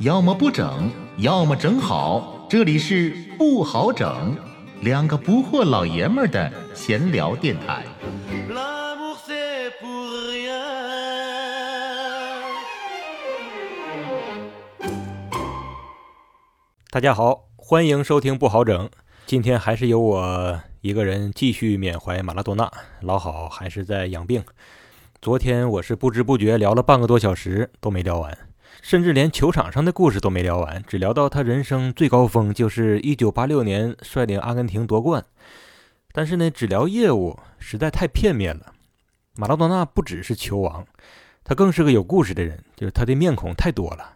要么不整，要么整好。这里是不好整，两个不惑老爷们儿的闲聊电台。大家好，欢迎收听不好整。今天还是由我一个人继续缅怀马拉多纳，老好还是在养病。昨天我是不知不觉聊了半个多小时都没聊完，甚至连球场上的故事都没聊完，只聊到他人生最高峰，就是1986年率领阿根廷夺冠。但是呢，只聊业务实在太片面了。马拉多纳不只是球王，他更是个有故事的人，就是他的面孔太多了。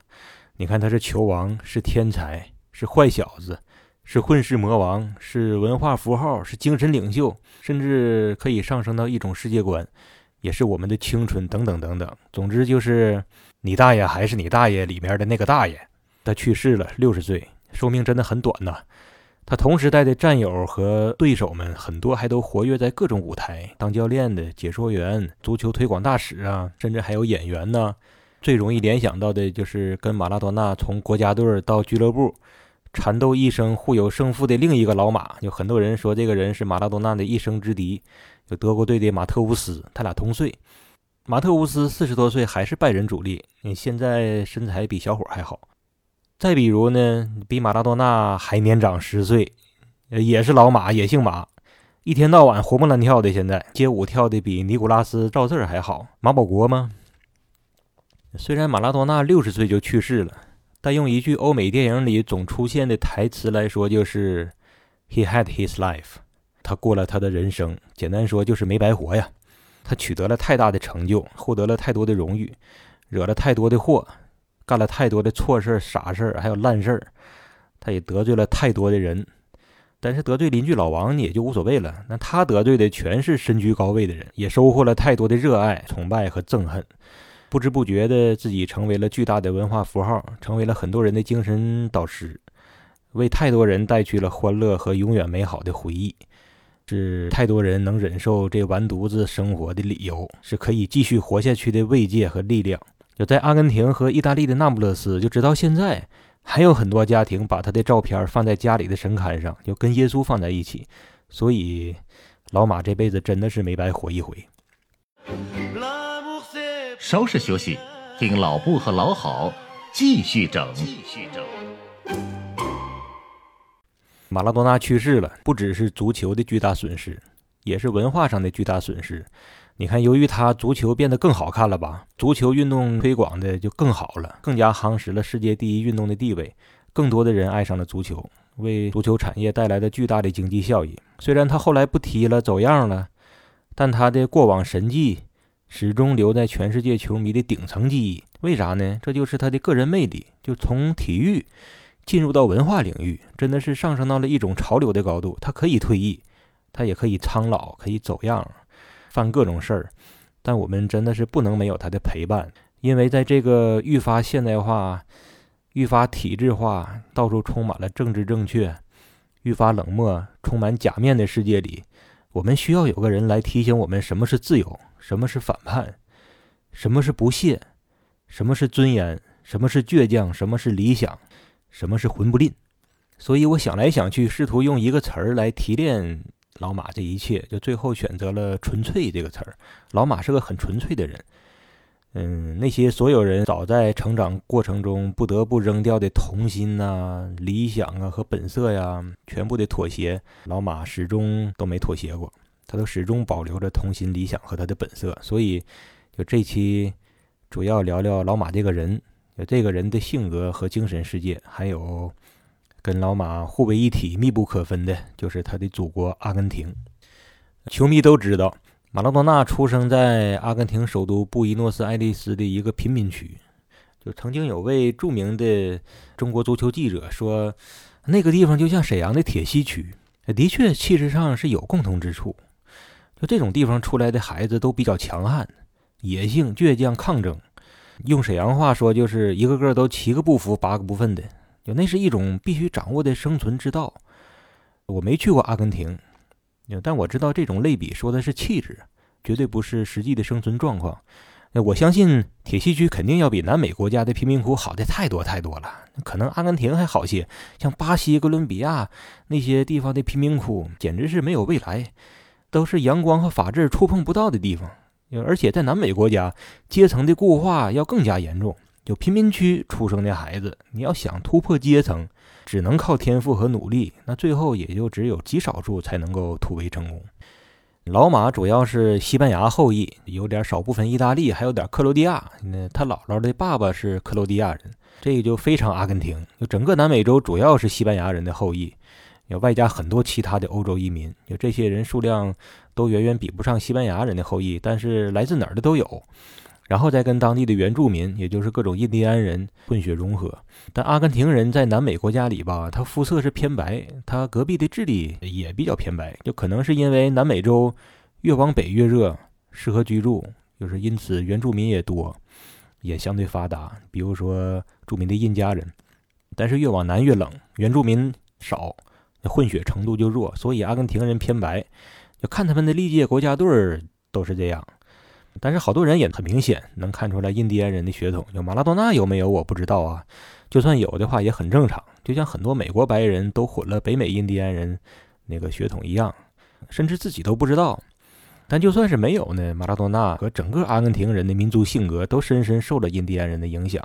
你看，他是球王，是天才。是坏小子，是混世魔王，是文化符号，是精神领袖，甚至可以上升到一种世界观，也是我们的青春等等等等。总之就是你大爷还是你大爷里面的那个大爷。他去世了，六十岁，寿命真的很短呐。他同时代的战友和对手们很多还都活跃在各种舞台，当教练的、解说员、足球推广大使啊，甚至还有演员呢。最容易联想到的就是跟马拉多纳从国家队到俱乐部。缠斗一生、互有胜负的另一个老马，有很多人说这个人是马拉多纳的一生之敌，就德国队的马特乌斯，他俩同岁。马特乌斯四十多岁还是拜仁主力，现在身材比小伙还好。再比如呢，比马拉多纳还年长十岁，也是老马，也姓马，一天到晚活蹦乱跳的，现在街舞跳的比尼古拉斯赵四还好。马保国吗？虽然马拉多纳六十岁就去世了。但用一句欧美电影里总出现的台词来说，就是 “He had his life”，他过了他的人生。简单说就是没白活呀。他取得了太大的成就，获得了太多的荣誉，惹了太多的祸，干了太多的错事、傻事儿，还有烂事儿。他也得罪了太多的人，但是得罪邻居老王也就无所谓了。那他得罪的全是身居高位的人，也收获了太多的热爱、崇拜和憎恨。不知不觉的，自己成为了巨大的文化符号，成为了很多人的精神导师，为太多人带去了欢乐和永远美好的回忆，是太多人能忍受这完犊子生活的理由，是可以继续活下去的慰藉和力量。就在阿根廷和意大利的那不勒斯，就直到现在，还有很多家庭把他的照片放在家里的神龛上，就跟耶稣放在一起。所以，老马这辈子真的是没白活一回。稍事休息，听老布和老好继续整。马拉多纳去世了，不只是足球的巨大损失，也是文化上的巨大损失。你看，由于他，足球变得更好看了吧？足球运动推广的就更好了，更加夯实了世界第一运动的地位，更多的人爱上了足球，为足球产业带来了巨大的经济效益。虽然他后来不踢了，走样了，但他的过往神迹。始终留在全世界球迷的顶层记忆，为啥呢？这就是他的个人魅力，就从体育进入到文化领域，真的是上升到了一种潮流的高度。他可以退役，他也可以苍老，可以走样，犯各种事儿，但我们真的是不能没有他的陪伴，因为在这个愈发现代化、愈发体制化、到处充满了政治正确、愈发冷漠、充满假面的世界里，我们需要有个人来提醒我们什么是自由。什么是反叛？什么是不屑？什么是尊严？什么是倔强？什么是理想？什么是魂不吝？所以我想来想去，试图用一个词儿来提炼老马这一切，就最后选择了“纯粹”这个词儿。老马是个很纯粹的人。嗯，那些所有人早在成长过程中不得不扔掉的童心呐、理想啊和本色呀，全部的妥协，老马始终都没妥协过。他都始终保留着童心理想和他的本色，所以就这期主要聊聊老马这个人，这个人的性格和精神世界，还有跟老马互为一体、密不可分的，就是他的祖国阿根廷。球迷都知道，马拉多纳出生在阿根廷首都布宜诺斯艾利斯的一个贫民区。就曾经有位著名的中国足球记者说，那个地方就像沈阳的铁西区。的确，气质上是有共同之处。就这种地方出来的孩子都比较强悍、野性、倔强、抗争。用沈阳话说，就是一个个都七个不服、八个不忿的。就那是一种必须掌握的生存之道。我没去过阿根廷，但我知道这种类比说的是气质，绝对不是实际的生存状况。我相信铁西区肯定要比南美国家的贫民窟好的太多太多了。可能阿根廷还好些，像巴西、哥伦比亚那些地方的贫民窟简直是没有未来，都是阳光和法治触碰不到的地方。而且在南美国家，阶层的固化要更加严重。就贫民区出生的孩子，你要想突破阶层，只能靠天赋和努力，那最后也就只有极少数才能够突围成功。老马主要是西班牙后裔，有点少部分意大利，还有点克罗地亚。那他姥姥的爸爸是克罗地亚人，这个就非常阿根廷。就整个南美洲主要是西班牙人的后裔，要外加很多其他的欧洲移民，就这些人数量都远远比不上西班牙人的后裔，但是来自哪儿的都有。然后再跟当地的原住民，也就是各种印第安人混血融合。但阿根廷人在南美国家里吧，他肤色是偏白，他隔壁的智利也比较偏白，就可能是因为南美洲越往北越热，适合居住，就是因此原住民也多，也相对发达。比如说著名的印加人，但是越往南越冷，原住民少，混血程度就弱，所以阿根廷人偏白。就看他们的历届国家队儿都是这样。但是好多人也很明显能看出来印第安人的血统，有马拉多纳有没有我不知道啊，就算有的话也很正常，就像很多美国白人都混了北美印第安人那个血统一样，甚至自己都不知道。但就算是没有呢，马拉多纳和整个阿根廷人的民族性格都深深受了印第安人的影响，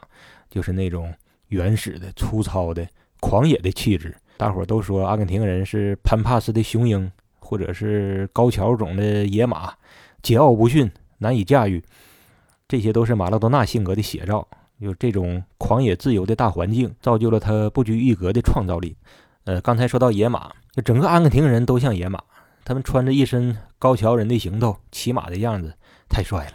就是那种原始的、粗糙的、狂野的气质。大伙都说阿根廷人是潘帕斯的雄鹰，或者是高桥种的野马，桀骜不驯。难以驾驭，这些都是马拉多纳性格的写照。有这种狂野自由的大环境，造就了他不拘一格的创造力。呃，刚才说到野马，就整个阿根廷人都像野马，他们穿着一身高桥人的行头，骑马的样子太帅了。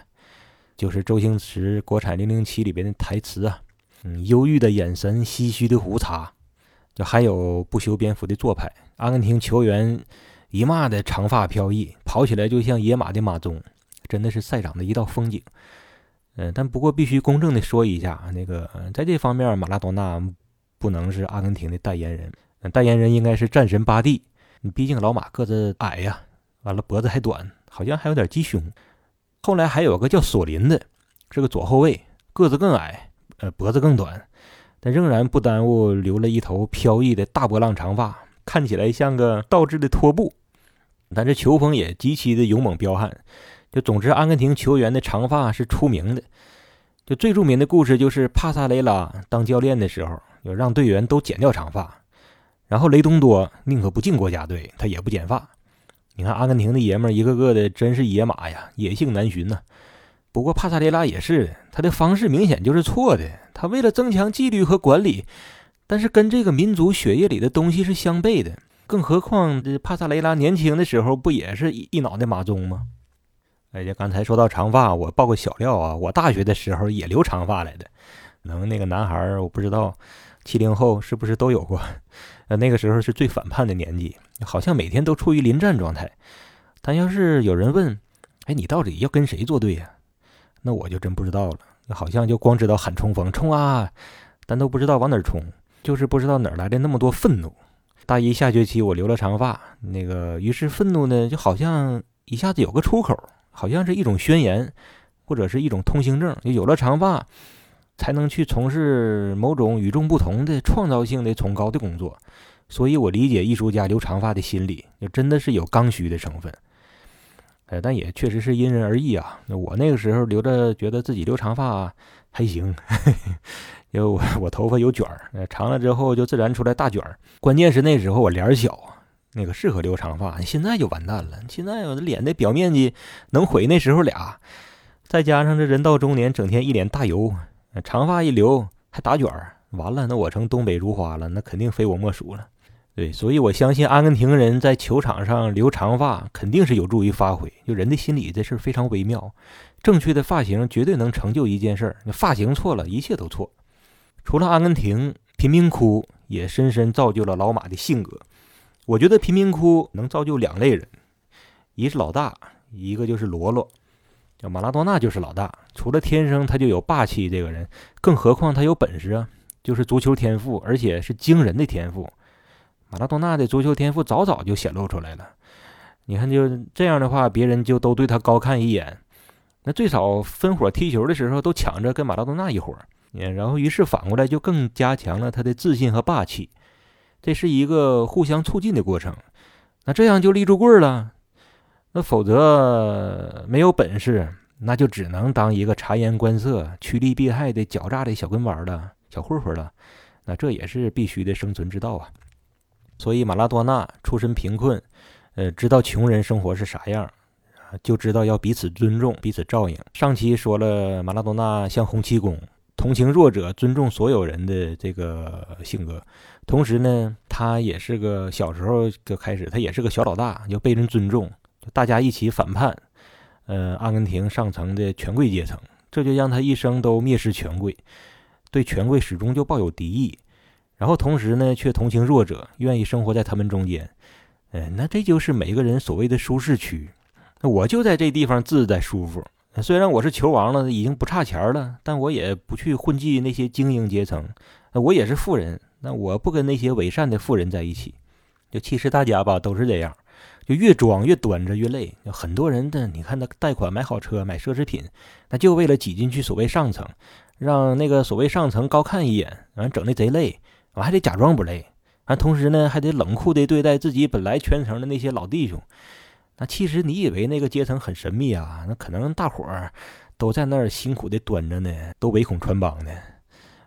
就是周星驰国产《零零七》里边的台词啊，嗯，忧郁的眼神，唏嘘的胡茬，就还有不修边幅的做派。阿根廷球员一骂的长发飘逸，跑起来就像野马的马鬃。真的是赛场的一道风景，嗯，但不过必须公正的说一下，那个在这方面，马拉多纳不能是阿根廷的代言人，代言人应该是战神巴蒂。你毕竟老马个子矮呀，完了脖子还短，好像还有点鸡胸。后来还有个叫索林的，是个左后卫，个子更矮，呃，脖子更短，但仍然不耽误留了一头飘逸的大波浪长发，看起来像个倒置的拖布，但是球风也极其的勇猛彪悍。就总之，阿根廷球员的长发是出名的。就最著名的故事就是帕萨雷拉当教练的时候，有让队员都剪掉长发，然后雷东多宁可不进国家队，他也不剪发。你看阿根廷的爷们儿一个个的真是野马呀，野性难寻呐。不过帕萨雷拉也是，他的方式明显就是错的。他为了增强纪律和管理，但是跟这个民族血液里的东西是相悖的。更何况这帕萨雷拉年轻的时候不也是一一脑袋马鬃吗？哎呀，刚才说到长发，我爆个小料啊！我大学的时候也留长发来的，能那个男孩儿，我不知道七零后是不是都有过。呃，那个时候是最反叛的年纪，好像每天都处于临战状态。但要是有人问，哎，你到底要跟谁作对呀？那我就真不知道了。好像就光知道喊冲锋，冲啊！但都不知道往哪儿冲，就是不知道哪儿来的那么多愤怒。大一下学期我留了长发，那个于是愤怒呢，就好像一下子有个出口。好像是一种宣言，或者是一种通行证。就有了长发，才能去从事某种与众不同的创造性的崇高的工作。所以我理解艺术家留长发的心理，就真的是有刚需的成分。呃，但也确实是因人而异啊。我那个时候留着，觉得自己留长发还行，因为我 我头发有卷儿，长了之后就自然出来大卷儿。关键是那时候我脸小。那个适合留长发，现在就完蛋了。现在我的脸的表面积能毁那时候俩，再加上这人到中年，整天一脸大油，长发一留还打卷儿，完了，那我成东北如花了，那肯定非我莫属了。对，所以我相信阿根廷人在球场上留长发肯定是有助于发挥。就人的心理这事儿非常微妙，正确的发型绝对能成就一件事儿。发型错了，一切都错。除了阿根廷贫民窟，也深深造就了老马的性格。我觉得贫民窟能造就两类人，一是老大，一个就是罗罗。叫马拉多纳就是老大，除了天生他就有霸气这个人，更何况他有本事啊，就是足球天赋，而且是惊人的天赋。马拉多纳的足球天赋早早就显露出来了。你看就这样的话，别人就都对他高看一眼。那最少分伙踢球的时候都抢着跟马拉多纳一伙，然后于是反过来就更加强了他的自信和霸气。这是一个互相促进的过程，那这样就立住棍了。那否则没有本事，那就只能当一个察言观色、趋利避害的狡诈的小跟班了、小混混了。那这也是必须的生存之道啊。所以马拉多纳出身贫困，呃，知道穷人生活是啥样，就知道要彼此尊重、彼此照应。上期说了，马拉多纳像洪七公。同情弱者、尊重所有人的这个性格，同时呢，他也是个小时候就开始，他也是个小老大，就被人尊重，大家一起反叛，呃，阿根廷上层的权贵阶层，这就让他一生都蔑视权贵，对权贵始终就抱有敌意，然后同时呢，却同情弱者，愿意生活在他们中间，嗯，那这就是每个人所谓的舒适区，我就在这地方自在舒服。虽然我是球王了，已经不差钱了，但我也不去混迹那些精英阶层。我也是富人，那我不跟那些伪善的富人在一起。就其实大家吧都是这样，就越装越端着越累。很多人的你看他贷款买好车买奢侈品，那就为了挤进去所谓上层，让那个所谓上层高看一眼，完整的贼累，完还得假装不累，完同时呢还得冷酷的对待自己本来圈层的那些老弟兄。那其实你以为那个阶层很神秘啊？那可能大伙儿都在那儿辛苦的端着呢，都唯恐穿帮呢。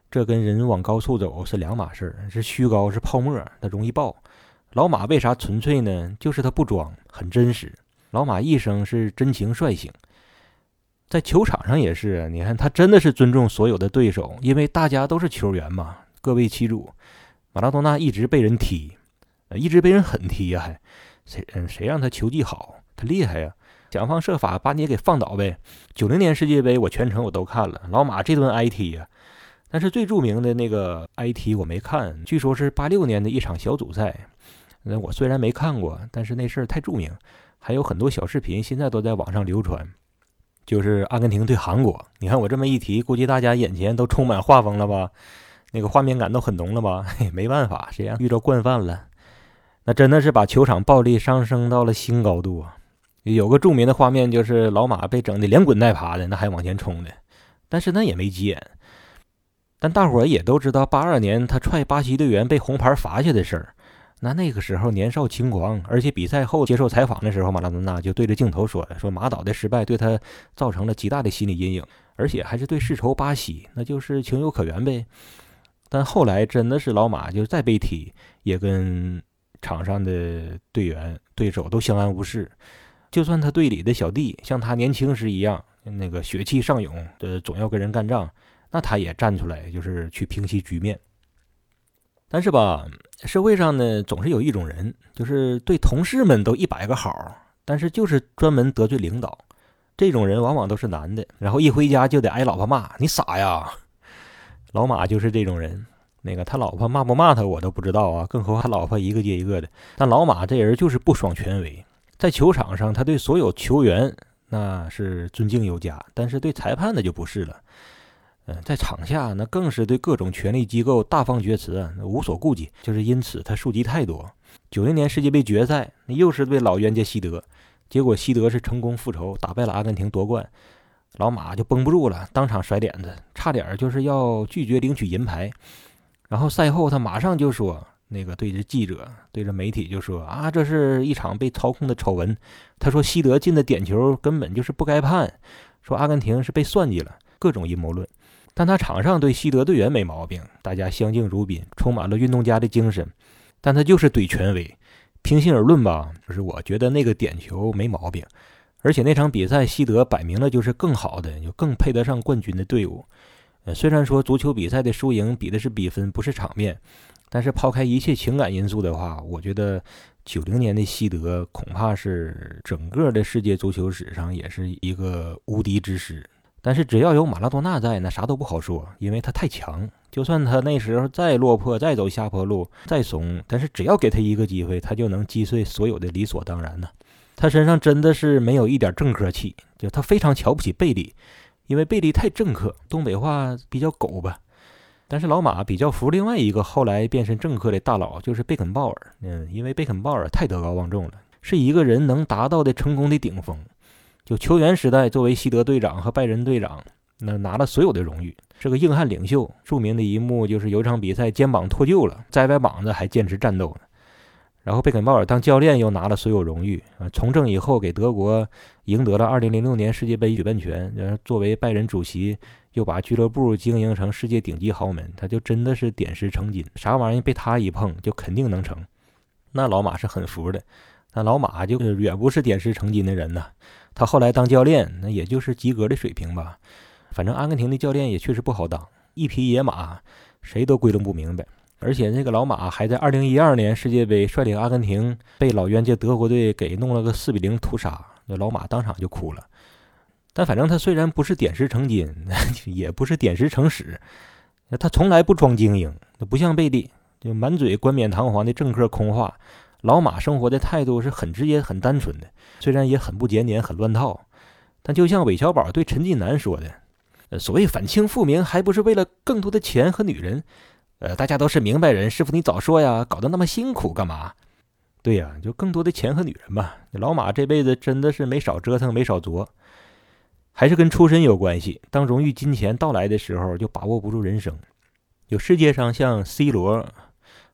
这跟人往高处走是两码事儿，是虚高是泡沫，它容易爆。老马为啥纯粹呢？就是他不装，很真实。老马一生是真情率性，在球场上也是。你看他真的是尊重所有的对手，因为大家都是球员嘛。各为其主。马拉多纳一直被人踢，一直被人狠踢呀，还。谁嗯谁让他球技好，他厉害呀！想方设法把你给放倒呗。九零年世界杯我全程我都看了，老马这顿挨踢呀。但是最著名的那个挨踢我没看，据说是八六年的一场小组赛。那我虽然没看过，但是那事儿太著名，还有很多小视频现在都在网上流传。就是阿根廷对韩国，你看我这么一提，估计大家眼前都充满画风了吧？那个画面感都很浓了吧？没办法，谁让遇着惯犯了？那真的是把球场暴力上升到了新高度啊！有个著名的画面，就是老马被整的连滚带爬的，那还往前冲的，但是那也没急眼。但大伙儿也都知道，八二年他踹巴西队员被红牌罚下的事儿。那那个时候年少轻狂，而且比赛后接受采访的时候，马拉多纳就对着镜头说：“说马岛的失败对他造成了极大的心理阴影，而且还是对世仇巴西，那就是情有可原呗。”但后来真的是老马就再被踢，也跟。场上的队员、对手都相安无事，就算他队里的小弟像他年轻时一样，那个血气上涌的，总要跟人干仗，那他也站出来，就是去平息局面。但是吧，社会上呢，总是有一种人，就是对同事们都一百个好，但是就是专门得罪领导。这种人往往都是男的，然后一回家就得挨老婆骂：“你傻呀！”老马就是这种人。那个他老婆骂不骂他，我都不知道啊，更何况他老婆一个接一个的。但老马这人就是不爽权威，在球场上他对所有球员那是尊敬有加，但是对裁判那就不是了。嗯，在场下那更是对各种权力机构大放厥词，无所顾忌。就是因此他树敌太多。九零年世界杯决赛，那又是对老冤家西德，结果西德是成功复仇，打败了阿根廷夺冠，老马就绷不住了，当场甩脸子，差点就是要拒绝领取银牌。然后赛后，他马上就说：“那个对着记者、对着媒体就说啊，这是一场被操控的丑闻。”他说：“西德进的点球根本就是不该判，说阿根廷是被算计了，各种阴谋论。”但他场上对西德队员没毛病，大家相敬如宾，充满了运动家的精神。但他就是怼权威。平心而论吧，就是我觉得那个点球没毛病，而且那场比赛西德摆明了就是更好的，就更配得上冠军的队伍。虽然说足球比赛的输赢比的是比分，不是场面，但是抛开一切情感因素的话，我觉得九零年的西德恐怕是整个的世界足球史上也是一个无敌之师。但是只要有马拉多纳在，那啥都不好说，因为他太强。就算他那时候再落魄，再走下坡路，再怂，但是只要给他一个机会，他就能击碎所有的理所当然呢。他身上真的是没有一点正客气，就他非常瞧不起贝利。因为贝利太政客，东北话比较狗吧。但是老马比较服另外一个后来变身政客的大佬，就是贝肯鲍尔。嗯，因为贝肯鲍尔太德高望重了，是一个人能达到的成功的顶峰。就球员时代作为西德队长和拜仁队长，那拿了所有的荣誉，是个硬汉领袖。著名的一幕就是有场比赛肩膀脱臼了，摘歪膀子还坚持战斗呢。然后贝肯鲍尔当教练又拿了所有荣誉啊！从政以后给德国赢得了2006年世界杯举办权，然后作为拜仁主席又把俱乐部经营成世界顶级豪门，他就真的是点石成金，啥玩意被他一碰就肯定能成。那老马是很服的，那老马就远不是点石成金的人呐。他后来当教练，那也就是及格的水平吧。反正阿根廷的教练也确实不好当，一匹野马，谁都归拢不明白。而且那个老马还在2012年世界杯率领阿根廷被老冤家德国队给弄了个4比0屠杀，那老马当场就哭了。但反正他虽然不是点石成金，也不是点石成屎，他从来不装精英，不像贝利，就满嘴冠冕堂皇的政客空话。老马生活的态度是很直接、很单纯的，虽然也很不检点、很乱套，但就像韦小宝对陈近南说的：“，所谓反清复明，还不是为了更多的钱和女人？”呃，大家都是明白人，师傅你早说呀，搞得那么辛苦干嘛？对呀，就更多的钱和女人嘛。老马这辈子真的是没少折腾，没少作，还是跟出身有关系。当荣誉金钱到来的时候，就把握不住人生。有世界上像 C 罗，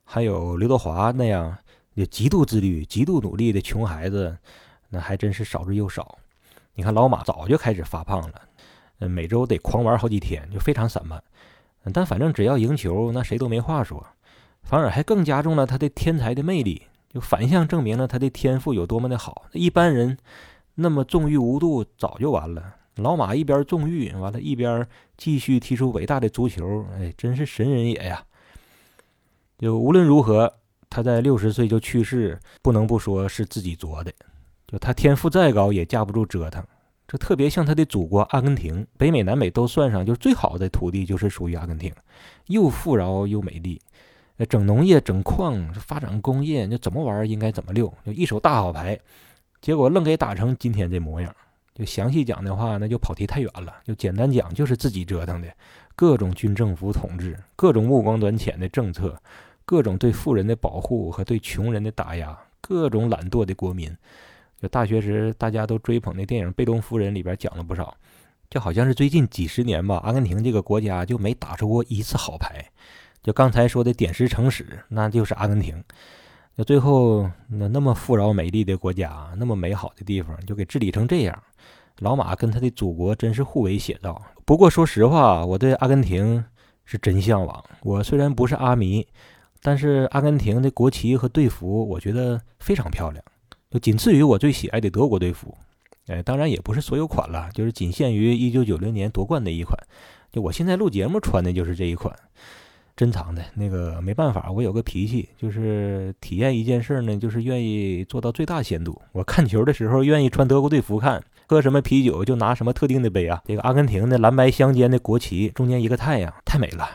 还有刘德华那样就极度自律、极度努力的穷孩子，那还真是少之又少。你看老马早就开始发胖了，嗯，每周得狂玩好几天，就非常散漫。但反正只要赢球，那谁都没话说，反而还更加重了他的天才的魅力，就反向证明了他的天赋有多么的好。一般人那么纵欲无度，早就完了。老马一边纵欲，完了，一边继续踢出伟大的足球，哎，真是神人也呀！就无论如何，他在六十岁就去世，不能不说是自己作的。就他天赋再高，也架不住折腾。这特别像他的祖国阿根廷，北美、南美都算上，就是最好的土地就是属于阿根廷，又富饶又美丽。呃整农业、整矿、发展工业，就怎么玩应该怎么溜，就一手大好牌。结果愣给打成今天这模样。就详细讲的话，那就跑题太远了。就简单讲，就是自己折腾的，各种军政府统治，各种目光短浅的政策，各种对富人的保护和对穷人的打压，各种懒惰的国民。大学时大家都追捧的电影《被动夫人》里边讲了不少，就好像是最近几十年吧，阿根廷这个国家就没打出过一次好牌。就刚才说的点石成屎，那就是阿根廷。那最后那那么富饶美丽的国家，那么美好的地方，就给治理成这样。老马跟他的祖国真是互为写照。不过说实话，我对阿根廷是真向往。我虽然不是阿迷，但是阿根廷的国旗和队服，我觉得非常漂亮。就仅次于我最喜爱的德国队服，哎，当然也不是所有款了，就是仅限于一九九零年夺冠那一款。就我现在录节目穿的就是这一款，珍藏的那个。没办法，我有个脾气，就是体验一件事呢，就是愿意做到最大限度。我看球的时候愿意穿德国队服看，喝什么啤酒就拿什么特定的杯啊。这个阿根廷的蓝白相间的国旗，中间一个太阳，太美了，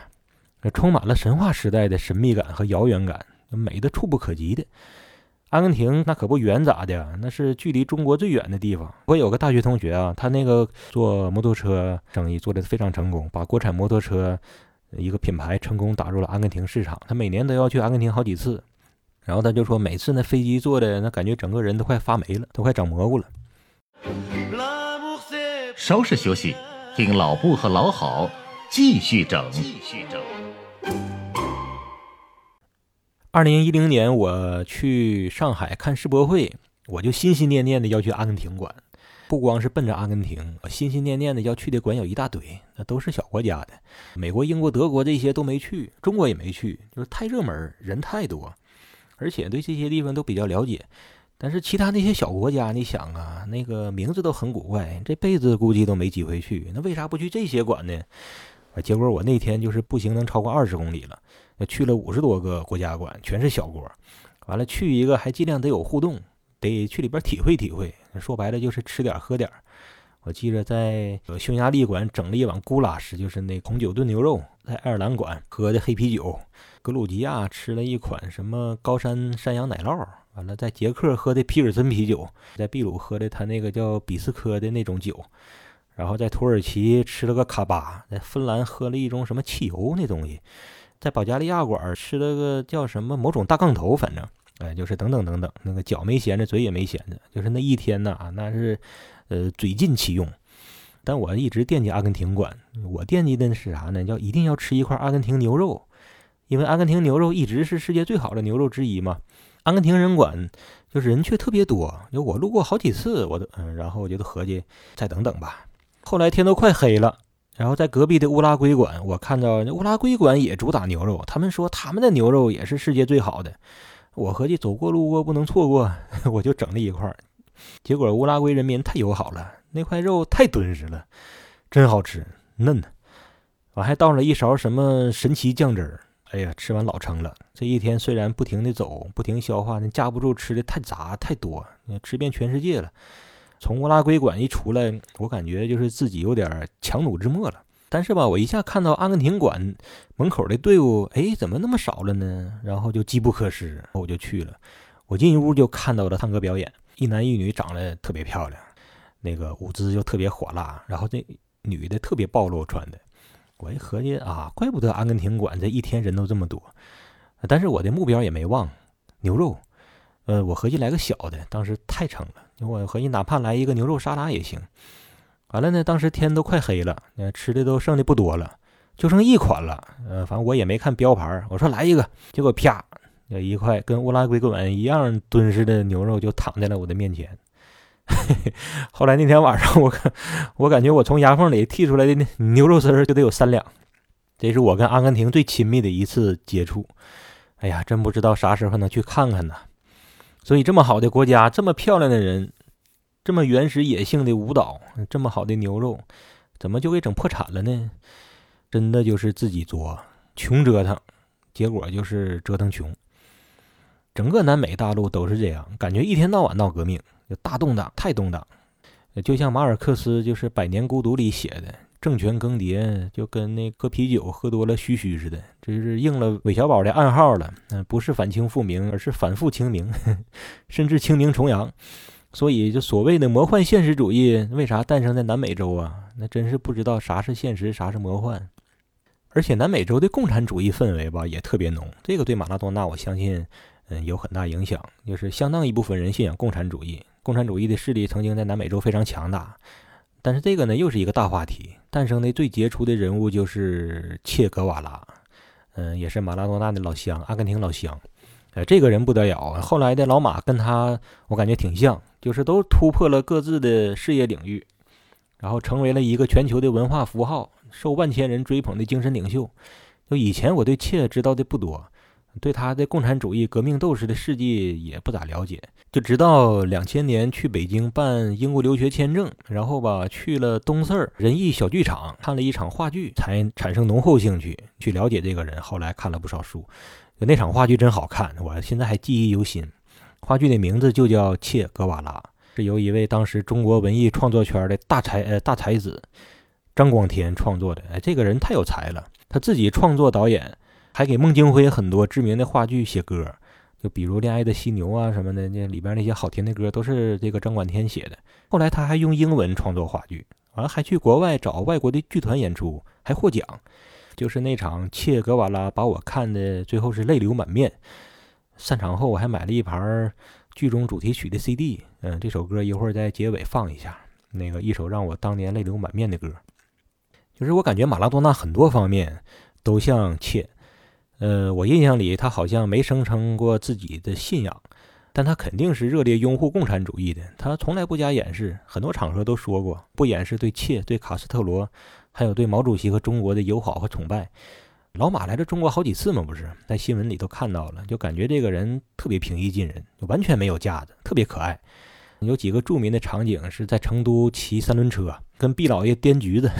充满了神话时代的神秘感和遥远感，美的触不可及的。阿根廷那可不远咋的？那是距离中国最远的地方。我有个大学同学啊，他那个做摩托车生意做得非常成功，把国产摩托车一个品牌成功打入了阿根廷市场。他每年都要去阿根廷好几次，然后他就说，每次那飞机坐的那感觉整个人都快发霉了，都快长蘑菇了。稍事休息，听老布和老好继续整。二零一零年，我去上海看世博会，我就心心念念的要去阿根廷馆。不光是奔着阿根廷，我心心念念的要去的馆有一大堆，那都是小国家的，美国、英国、德国这些都没去，中国也没去，就是太热门，人太多，而且对这些地方都比较了解。但是其他那些小国家，你想啊，那个名字都很古怪，这辈子估计都没机会去。那为啥不去这些馆呢？结果我那天就是步行能超过二十公里了。去了五十多个国家馆，全是小国。完了，去一个还尽量得有互动，得去里边体会体会。说白了就是吃点喝点。我记着在匈牙利馆整了一碗古拉什，就是那红酒炖牛肉；在爱尔兰馆喝的黑啤酒；格鲁吉亚吃了一款什么高山山羊奶酪；完了，在捷克喝的皮尔森啤酒；在秘鲁喝的他那个叫比斯科的那种酒；然后在土耳其吃了个卡巴；在芬兰喝了一种什么汽油那东西。在保加利亚馆吃了个叫什么某种大杠头，反正，哎，就是等等等等，那个脚没闲着，嘴也没闲着，就是那一天呐，那是呃，嘴尽其用。但我一直惦记阿根廷馆，我惦记的是啥呢？要一定要吃一块阿根廷牛肉，因为阿根廷牛肉一直是世界最好的牛肉之一嘛。阿根廷人馆就是人却特别多，就我路过好几次，我都嗯，然后我就合计再等等吧。后来天都快黑了，然后在隔壁的乌拉圭馆，我看到乌拉圭馆也主打牛肉，他们说他们的牛肉也是世界最好的。我合计走过路过不能错过，我就整了一块。结果乌拉圭人民太友好了，那块肉太敦实了，真好吃，嫩。我还倒了一勺什么神奇酱汁儿，哎呀，吃完老撑了。这一天虽然不停的走，不停消化，那架不住吃的太杂太多，吃遍全世界了。从乌拉圭馆一出来，我感觉就是自己有点强弩之末了。但是吧，我一下看到阿根廷馆门口的队伍，哎，怎么那么少了呢？然后就机不可失，我就去了。我进一屋就看到了唱歌表演，一男一女长得特别漂亮，那个舞姿就特别火辣，然后这女的特别暴露穿的。我一合计啊，怪不得阿根廷馆这一天人都这么多。但是我的目标也没忘，牛肉。呃，我合计来个小的，当时太撑了。我合计哪怕来一个牛肉沙拉也行。完了呢，当时天都快黑了，吃的都剩的不多了，就剩一款了。呃，反正我也没看标牌，我说来一个，结果啪，有一块跟乌拉圭馆一样敦实的牛肉就躺在了我的面前。后来那天晚上，我看我感觉我从牙缝里剔出来的那牛肉丝就得有三两，这是我跟阿根廷最亲密的一次接触。哎呀，真不知道啥时候能去看看呢。所以这么好的国家，这么漂亮的人。这么原始野性的舞蹈，这么好的牛肉，怎么就给整破产了呢？真的就是自己作，穷折腾，结果就是折腾穷。整个南美大陆都是这样，感觉一天到晚闹革命，就大动荡，太动荡。就像马尔克斯就是《百年孤独》里写的，政权更迭就跟那喝啤酒喝多了嘘嘘似的，这是应了韦小宝的暗号了。嗯，不是反清复明，而是反复清明，甚至清明重阳。所以，就所谓的魔幻现实主义，为啥诞生在南美洲啊？那真是不知道啥是现实，啥是魔幻。而且，南美洲的共产主义氛围吧，也特别浓。这个对马拉多纳，我相信，嗯，有很大影响。就是相当一部分人信仰共产主义，共产主义的势力曾经在南美洲非常强大。但是，这个呢，又是一个大话题。诞生的最杰出的人物就是切格瓦拉，嗯，也是马拉多纳的老乡，阿根廷老乡。呃，这个人不得了。后来的老马跟他，我感觉挺像。就是都突破了各自的事业领域，然后成为了一个全球的文化符号，受万千人追捧的精神领袖。就以前我对切知道的不多，对他的共产主义革命斗士的事迹也不咋了解。就直到两千年去北京办英国留学签证，然后吧去了东四儿仁义小剧场看了一场话剧，才产生浓厚兴趣去了解这个人。后来看了不少书，那场话剧真好看，我现在还记忆犹新。话剧的名字就叫《切格瓦拉》，是由一位当时中国文艺创作圈的大才呃大才子张光天创作的。哎，这个人太有才了，他自己创作导演，还给孟京辉很多知名的话剧写歌，就比如《恋爱的犀牛》啊什么的，那里边那些好听的歌都是这个张管天写的。后来他还用英文创作话剧，完了还去国外找外国的剧团演出，还获奖。就是那场《切格瓦拉》，把我看的最后是泪流满面。散场后，我还买了一盘剧中主题曲的 CD。嗯，这首歌一会儿在结尾放一下。那个一首让我当年泪流满面的歌，就是我感觉马拉多纳很多方面都像切。呃，我印象里他好像没声称过自己的信仰，但他肯定是热烈拥护共产主义的。他从来不加掩饰，很多场合都说过不掩饰对切、对卡斯特罗，还有对毛主席和中国的友好和崇拜。老马来了中国好几次嘛，不是在新闻里都看到了，就感觉这个人特别平易近人，完全没有架子，特别可爱。有几个著名的场景是在成都骑三轮车，跟毕老爷颠橘子，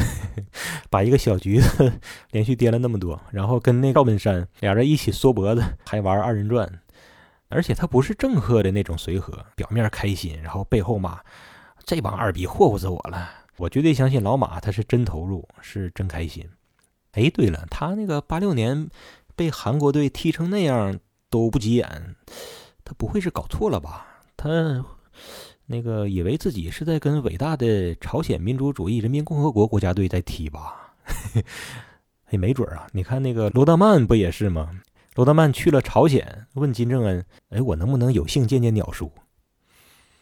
把一个小橘子连续颠了那么多，然后跟那赵本山俩人一起缩脖子，还玩二人转。而且他不是正和的那种随和，表面开心，然后背后骂这帮二逼霍霍死我了。我绝对相信老马他是真投入，是真开心。哎，对了，他那个八六年被韩国队踢成那样都不急眼，他不会是搞错了吧？他那个以为自己是在跟伟大的朝鲜民主主义人民共和国国家队在踢吧？哎，没准啊！你看那个罗德曼不也是吗？罗德曼去了朝鲜，问金正恩：“哎，我能不能有幸见见鸟叔？”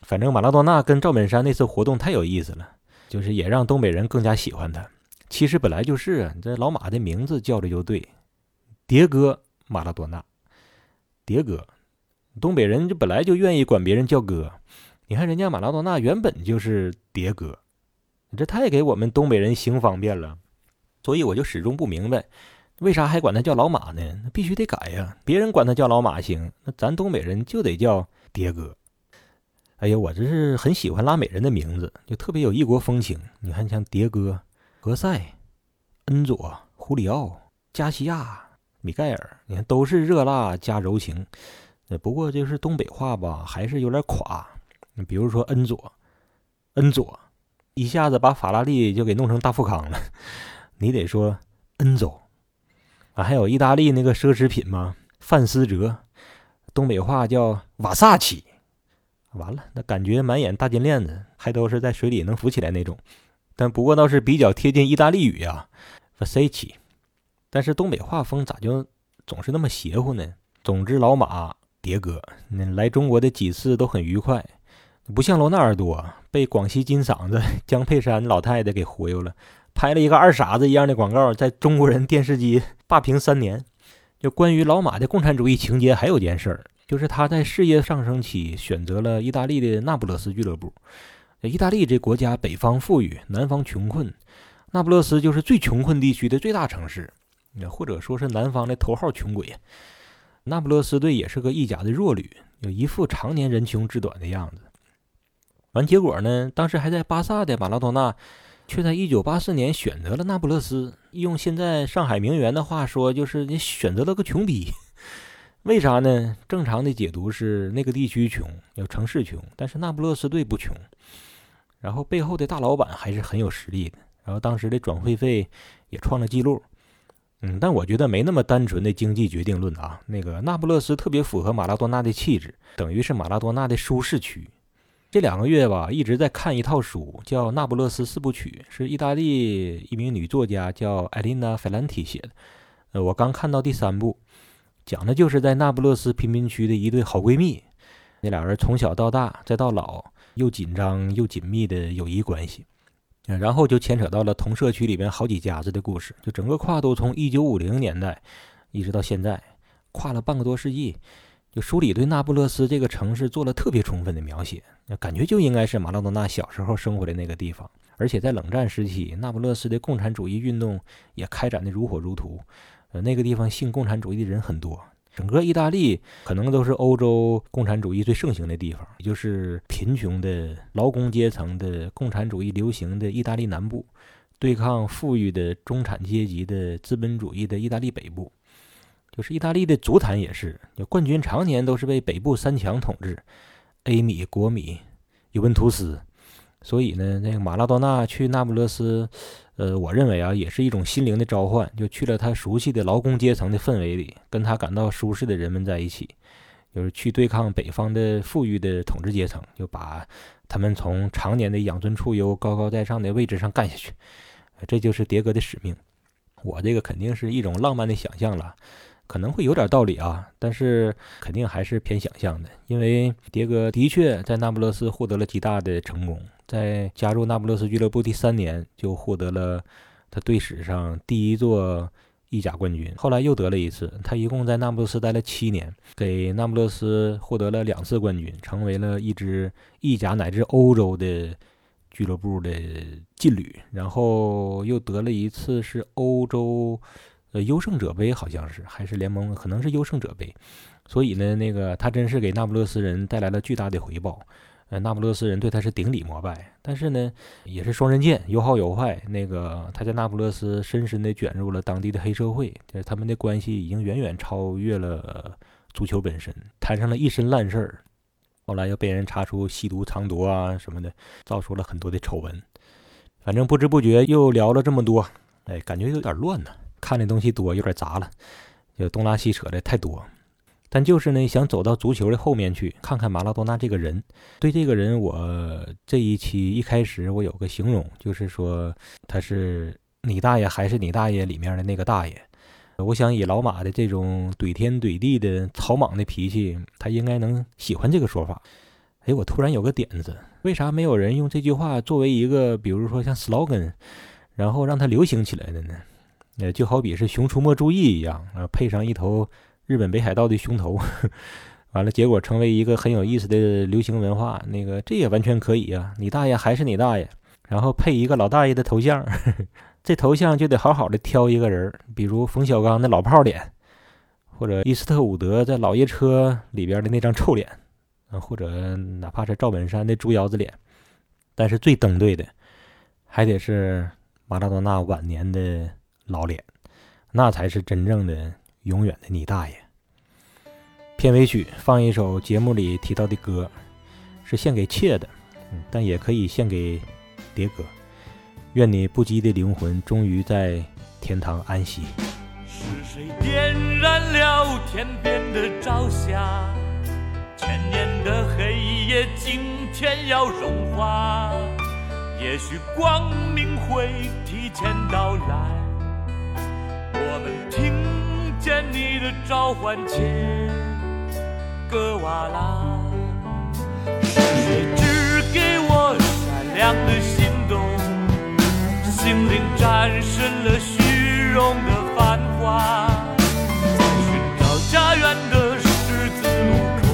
反正马拉多纳跟赵本山那次活动太有意思了，就是也让东北人更加喜欢他。其实本来就是啊，这老马的名字叫的就对，迭哥马拉多纳，迭哥，东北人就本来就愿意管别人叫哥。你看人家马拉多纳原本就是迭哥，这太给我们东北人行方便了。所以我就始终不明白，为啥还管他叫老马呢？那必须得改呀！别人管他叫老马行，那咱东北人就得叫迭哥。哎呀，我这是很喜欢拉美人的名字，就特别有异国风情。你看，像迭哥、何塞、恩佐、胡里奥、加西亚、米盖尔，你看都是热辣加柔情。不过就是东北话吧，还是有点垮。比如说恩佐，恩佐，一下子把法拉利就给弄成大富康了。你得说恩佐啊，还有意大利那个奢侈品嘛，范思哲，东北话叫瓦萨奇。完了，那感觉满眼大金链子，还都是在水里能浮起来那种。但不过倒是比较贴近意大利语呀，v a s a c i 但是东北话风咋就总是那么邪乎呢？总之，老马迭哥那来中国的几次都很愉快，不像罗纳尔多被广西金嗓子江佩珊老太太给忽悠了。拍了一个二傻子一样的广告，在中国人电视机霸屏三年。就关于老马的共产主义情节，还有件事儿，就是他在事业上升期选择了意大利的那不勒斯俱乐部。意大利这国家北方富裕，南方穷困，那不勒斯就是最穷困地区的最大城市，或者说是南方的头号穷鬼。那不勒斯队也是个意甲的弱旅，有一副常年人穷志短的样子。完结果呢，当时还在巴萨的马拉多纳。却在一九八四年选择了那不勒斯。用现在上海名媛的话说，就是你选择了个穷逼。为啥呢？正常的解读是那个地区穷，有城市穷，但是那不勒斯队不穷。然后背后的大老板还是很有实力的。然后当时的转会费也创了记录。嗯，但我觉得没那么单纯的经济决定论啊。那个那不勒斯特别符合马拉多纳的气质，等于是马拉多纳的舒适区。这两个月吧，一直在看一套书，叫《那不勒斯四部曲》，是意大利一名女作家叫艾琳娜·费兰提写的。呃，我刚看到第三部，讲的就是在那不勒斯贫民区的一对好闺蜜，那俩人从小到大再到老，又紧张又紧密的友谊关系。然后就牵扯到了同社区里边好几家子的故事，就整个跨度从一九五零年代一直到现在，跨了半个多世纪。就书里对那不勒斯这个城市做了特别充分的描写，感觉就应该是马拉多纳小时候生活的那个地方。而且在冷战时期，那不勒斯的共产主义运动也开展的如火如荼。呃，那个地方信共产主义的人很多，整个意大利可能都是欧洲共产主义最盛行的地方，也就是贫穷的劳工阶层的共产主义流行的意大利南部，对抗富裕的中产阶级的资本主义的意大利北部。就是意大利的足坛也是，就冠军常年都是被北部三强统治，A 米、国米、尤文图斯。所以呢，那个马拉多纳去那不勒斯，呃，我认为啊，也是一种心灵的召唤，就去了他熟悉的劳工阶层的氛围里，跟他感到舒适的人们在一起，就是去对抗北方的富裕的统治阶层，就把他们从常年的养尊处优、高高在上的位置上干下去。这就是迭戈的使命。我这个肯定是一种浪漫的想象了。可能会有点道理啊，但是肯定还是偏想象的，因为迭戈的确在那不勒斯获得了极大的成功，在加入那不勒斯俱乐部第三年就获得了他队史上第一座意甲冠军，后来又得了一次。他一共在那不勒斯待了七年，给那不勒斯获得了两次冠军，成为了一支意甲乃至欧洲的俱乐部的劲旅，然后又得了一次是欧洲。呃，优胜者杯好像是，还是联盟，可能是优胜者杯。所以呢，那个他真是给那不勒斯人带来了巨大的回报。呃，那不勒斯人对他是顶礼膜拜。但是呢，也是双刃剑，有好有坏。那个他在那不勒斯深深地卷入了当地的黑社会，就是他们的关系已经远远超越了足球本身，摊上了一身烂事儿。后来又被人查出吸毒藏毒啊什么的，造出了很多的丑闻。反正不知不觉又聊了这么多，哎，感觉有点乱呢。看的东西多，有点杂了，就东拉西扯的太多。但就是呢，想走到足球的后面去，看看马拉多纳这个人。对这个人，我这一期一开始我有个形容，就是说他是你大爷还是你大爷里面的那个大爷。我想以老马的这种怼天怼地的草莽的脾气，他应该能喜欢这个说法。哎，我突然有个点子，为啥没有人用这句话作为一个，比如说像 slogan，然后让它流行起来的呢？呃，就好比是《熊出没》注意一样，啊，配上一头日本北海道的熊头，完了，结果成为一个很有意思的流行文化。那个，这也完全可以啊！你大爷还是你大爷，然后配一个老大爷的头像，这头像就得好好的挑一个人，比如冯小刚的老炮脸，或者伊斯特伍德在《老爷车》里边的那张臭脸，啊，或者哪怕是赵本山的猪腰子脸。但是最登对的，还得是马拉多纳晚年的。老脸，那才是真正的永远的你大爷。片尾曲放一首节目里提到的歌，是献给妾的，但也可以献给蝶哥。愿你不羁的灵魂终于在天堂安息。是谁点燃了天边的朝霞？千年的黑夜今天要融化，也许光明会提前到来。我们听见你的召唤，切格瓦拉，是谁给我善良的心动？心灵战胜了虚荣的繁华，在寻找家园的十字路口，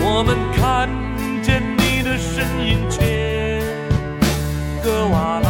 我们看见你的身影，切格瓦拉。